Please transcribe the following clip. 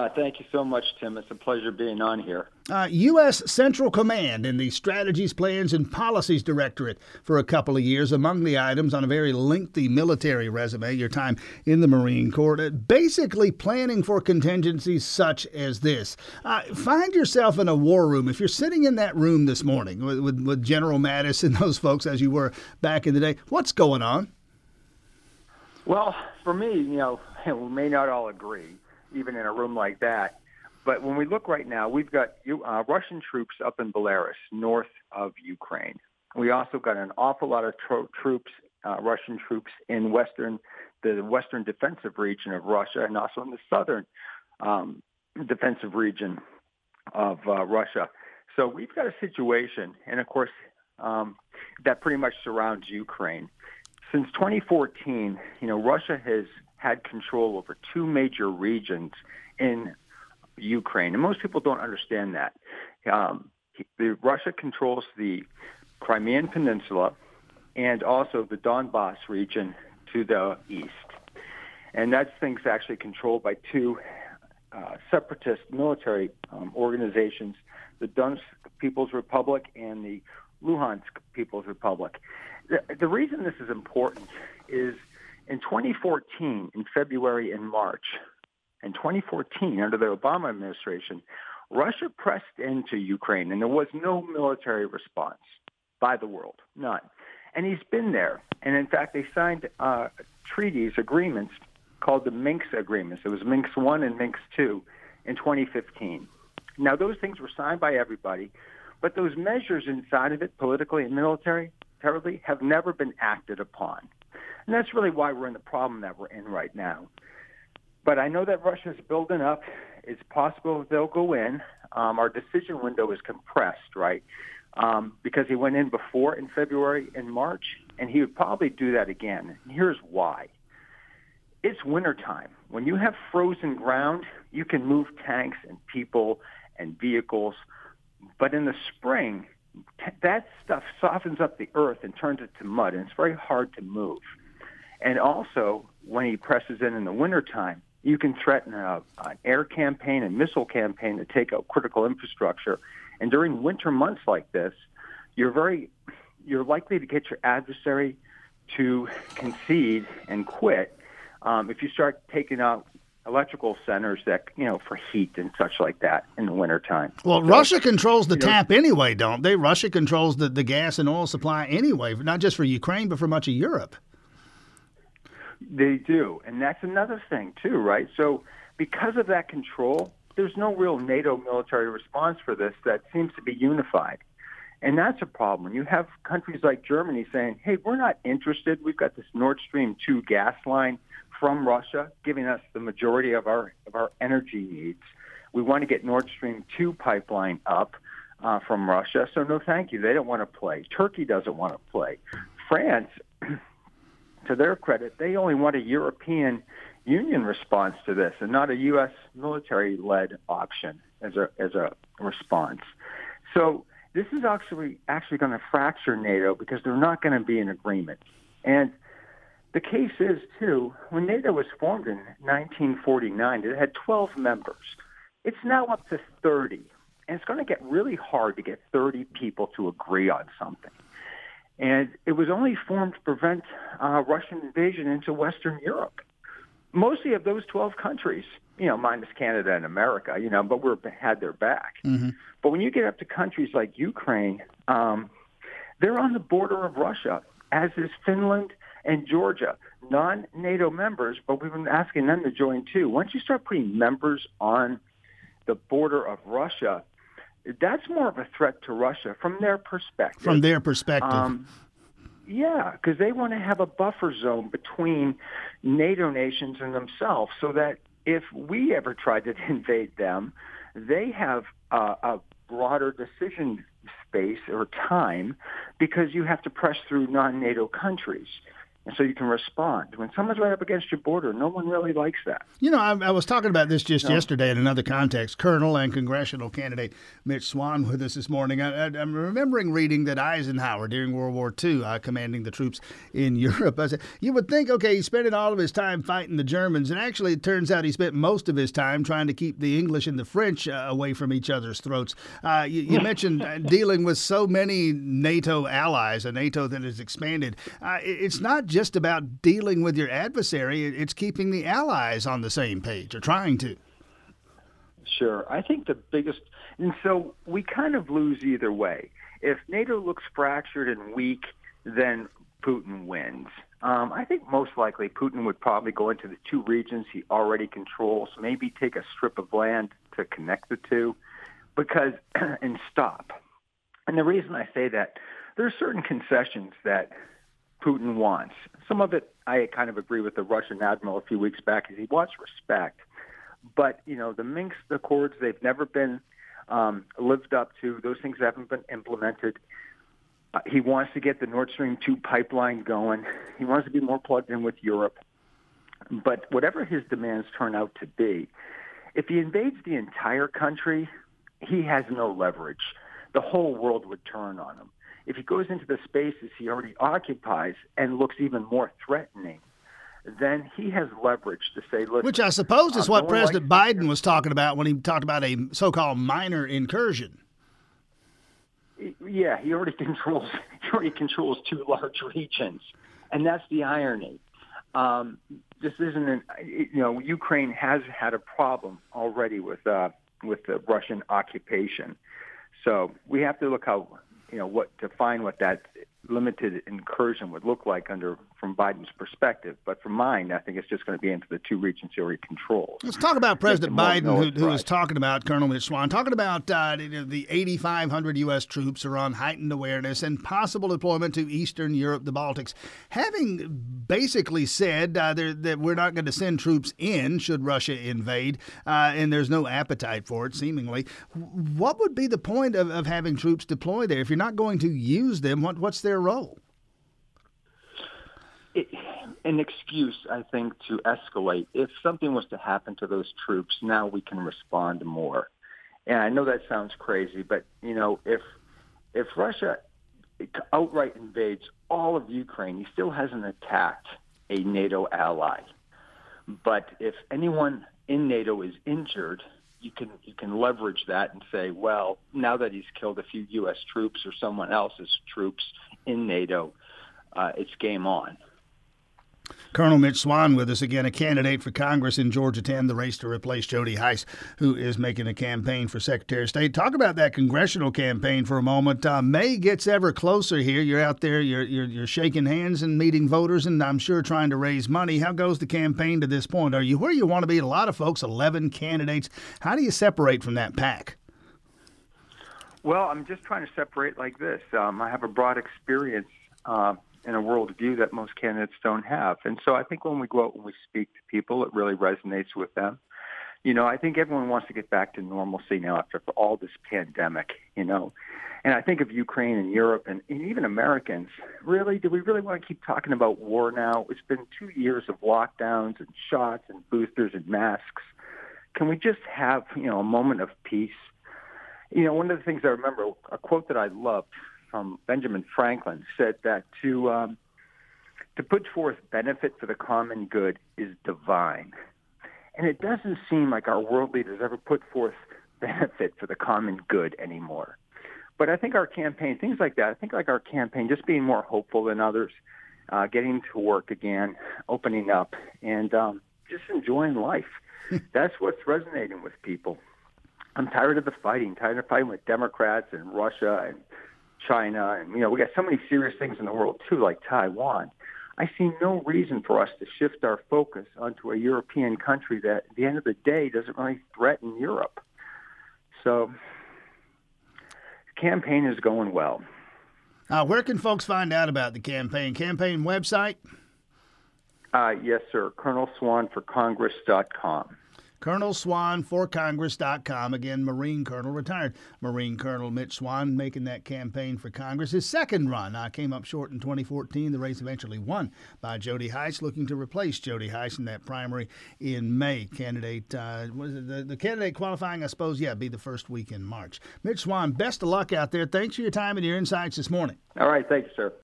Uh, thank you so much, Tim. It's a pleasure being on here. Uh, U.S. Central Command in the Strategies, Plans, and Policies Directorate for a couple of years. Among the items on a very lengthy military resume, your time in the Marine Corps, uh, basically planning for contingencies such as this. Uh, find yourself in a war room. If you're sitting in that room this morning with, with, with General Mattis and those folks as you were back in the day, what's going on? Well, for me, you know, we may not all agree even in a room like that. But when we look right now, we've got uh, Russian troops up in Belarus, north of Ukraine. We also got an awful lot of tro- troops, uh, Russian troops in western, the western defensive region of Russia, and also in the southern um, defensive region of uh, Russia. So we've got a situation, and of course, um, that pretty much surrounds Ukraine. Since 2014, you know, Russia has had control over two major regions in Ukraine, and most people don't understand that. Um, the, Russia controls the Crimean Peninsula and also the Donbass region to the east, and that thing's actually controlled by two uh, separatist military um, organizations: the Donetsk People's Republic and the Luhansk People's Republic. The, the reason this is important is in 2014, in February and March, in 2014, under the Obama administration, Russia pressed into Ukraine, and there was no military response by the world, none. And he's been there. And in fact, they signed uh, treaties, agreements called the Minsk agreements. It was Minsk 1 and Minsk 2 in 2015. Now, those things were signed by everybody, but those measures inside of it, politically and militarily, have never been acted upon. And that's really why we're in the problem that we're in right now. But I know that Russia's building up. It's possible they'll go in. Um, our decision window is compressed, right? Um, because he went in before in February and March, and he would probably do that again. And here's why. It's wintertime. When you have frozen ground, you can move tanks and people and vehicles. But in the spring, that stuff softens up the earth and turns it to mud, and it's very hard to move. And also, when he presses in in the wintertime, you can threaten a, an air campaign and missile campaign to take out critical infrastructure. And during winter months like this, you're very you're likely to get your adversary to concede and quit um, if you start taking out electrical centers that you know for heat and such like that in the wintertime. Well, so, Russia controls the tap know, anyway, don't they? Russia controls the, the gas and oil supply anyway, not just for Ukraine but for much of Europe. They do, and that's another thing too, right? So because of that control, there's no real NATO military response for this that seems to be unified. And that's a problem. You have countries like Germany saying, hey, we're not interested. We've got this Nord Stream 2 gas line from Russia, giving us the majority of our of our energy needs. We want to get Nord Stream 2 pipeline up uh, from Russia. So no, thank you. They don't want to play. Turkey doesn't want to play. France, to their credit, they only want a European Union response to this, and not a U.S. military-led option as a as a response. So this is actually actually going to fracture NATO because they're not going to be in agreement. And the case is, too, when NATO was formed in 1949, it had 12 members. It's now up to 30. And it's going to get really hard to get 30 people to agree on something. And it was only formed to prevent uh, Russian invasion into Western Europe. Mostly of those 12 countries, you know, minus Canada and America, you know, but we're had their back. Mm-hmm. But when you get up to countries like Ukraine, um, they're on the border of Russia, as is Finland and Georgia, non-NATO members, but we've been asking them to join too. Once you start putting members on the border of Russia, that's more of a threat to Russia from their perspective. From their perspective. Um, yeah, because they want to have a buffer zone between NATO nations and themselves so that if we ever tried to invade them, they have uh, a broader decision space or time because you have to press through non-NATO countries. And so you can respond. When someone's right up against your border, no one really likes that. You know, I, I was talking about this just no. yesterday in another context. Colonel and congressional candidate Mitch Swan with us this morning. I, am remembering reading that Eisenhower during World War II, uh, commanding the troops in Europe, I said, you would think, okay, he's spending all of his time fighting the Germans, and actually it turns out he spent most of his time trying to keep the English and the French uh, away from each other's throats. Uh, you, you mentioned uh, dealing with so many NATO allies, a NATO that has expanded. Uh, it's not just just about dealing with your adversary, it's keeping the allies on the same page or trying to. Sure. I think the biggest, and so we kind of lose either way. If NATO looks fractured and weak, then Putin wins. Um, I think most likely Putin would probably go into the two regions he already controls, maybe take a strip of land to connect the two, because and stop. And the reason I say that, there are certain concessions that Putin wants. Some of it I kind of agree with the Russian admiral a few weeks back he wants respect. But, you know, the Minsk Accords, they've never been um, lived up to. Those things haven't been implemented. Uh, he wants to get the Nord Stream 2 pipeline going. He wants to be more plugged in with Europe. But whatever his demands turn out to be, if he invades the entire country, he has no leverage. The whole world would turn on him if he goes into the spaces he already occupies and looks even more threatening, then he has leverage to say, look. Which I suppose is what President Biden was talking about when he talked about a so called minor incursion. Yeah, he already controls he already controls two large regions. And that's the irony. Um, this isn't an you know, Ukraine has had a problem already with uh, with the Russian occupation. So we have to look how you know what to find what that limited incursion would look like under from Biden's perspective. But from mine, I think it's just going to be into the two regions he already controls. Let's talk about President Biden, who, talking about Colonel Mitch Swan, talking about uh, the 8,500 U.S. troops are on heightened awareness and possible deployment to Eastern Europe, the Baltics. Having basically said uh, that we're not going to send troops in should Russia invade, uh, and there's no appetite for it, seemingly, what would be the point of, of having troops deployed there? If you're not going to use them, what, what's their role? it, an excuse, I think, to escalate. If something was to happen to those troops, now we can respond more. And I know that sounds crazy, but you know, if if Russia outright invades all of Ukraine, he still hasn't attacked a NATO ally. But if anyone in NATO is injured, you can you can leverage that and say, well, now that he's killed a few U.S. troops or someone else's troops in NATO, uh, it's game on. Colonel Mitch Swan with us again, a candidate for Congress in Georgia 10, the race to replace Jody Hice, who is making a campaign for Secretary of State. Talk about that congressional campaign for a moment. Uh, May gets ever closer here. You're out there, you're, you're, you're shaking hands and meeting voters, and I'm sure trying to raise money. How goes the campaign to this point? Are you where you want to be? A lot of folks, 11 candidates. How do you separate from that pack? Well, I'm just trying to separate like this. Um, I have a broad experience. Uh, and a worldview that most candidates don't have. And so I think when we go out and we speak to people, it really resonates with them. You know, I think everyone wants to get back to normalcy now after all this pandemic, you know. And I think of Ukraine and Europe and, and even Americans. Really, do we really want to keep talking about war now? It's been two years of lockdowns and shots and boosters and masks. Can we just have, you know, a moment of peace? You know, one of the things I remember, a quote that I loved from Benjamin Franklin said that to um, to put forth benefit for the common good is divine, and it doesn't seem like our world leaders ever put forth benefit for the common good anymore. But I think our campaign, things like that, I think like our campaign, just being more hopeful than others, uh, getting to work again, opening up, and um, just enjoying life. That's what's resonating with people. I'm tired of the fighting, tired of fighting with Democrats and Russia and China, and you know we got so many serious things in the world too, like Taiwan. I see no reason for us to shift our focus onto a European country that, at the end of the day, doesn't really threaten Europe. So, the campaign is going well. Uh, where can folks find out about the campaign? Campaign website? Uh, yes, sir. Colonel Swan for Congress.com. Colonel Swan for Congress.com. Again, Marine Colonel, retired Marine Colonel Mitch Swan making that campaign for Congress. His second run uh, came up short in 2014. The race eventually won by Jody Hice, looking to replace Jody Hice in that primary in May. Candidate, uh, was the, the candidate qualifying, I suppose, yeah, be the first week in March. Mitch Swan, best of luck out there. Thanks for your time and your insights this morning. All right. Thanks, sir.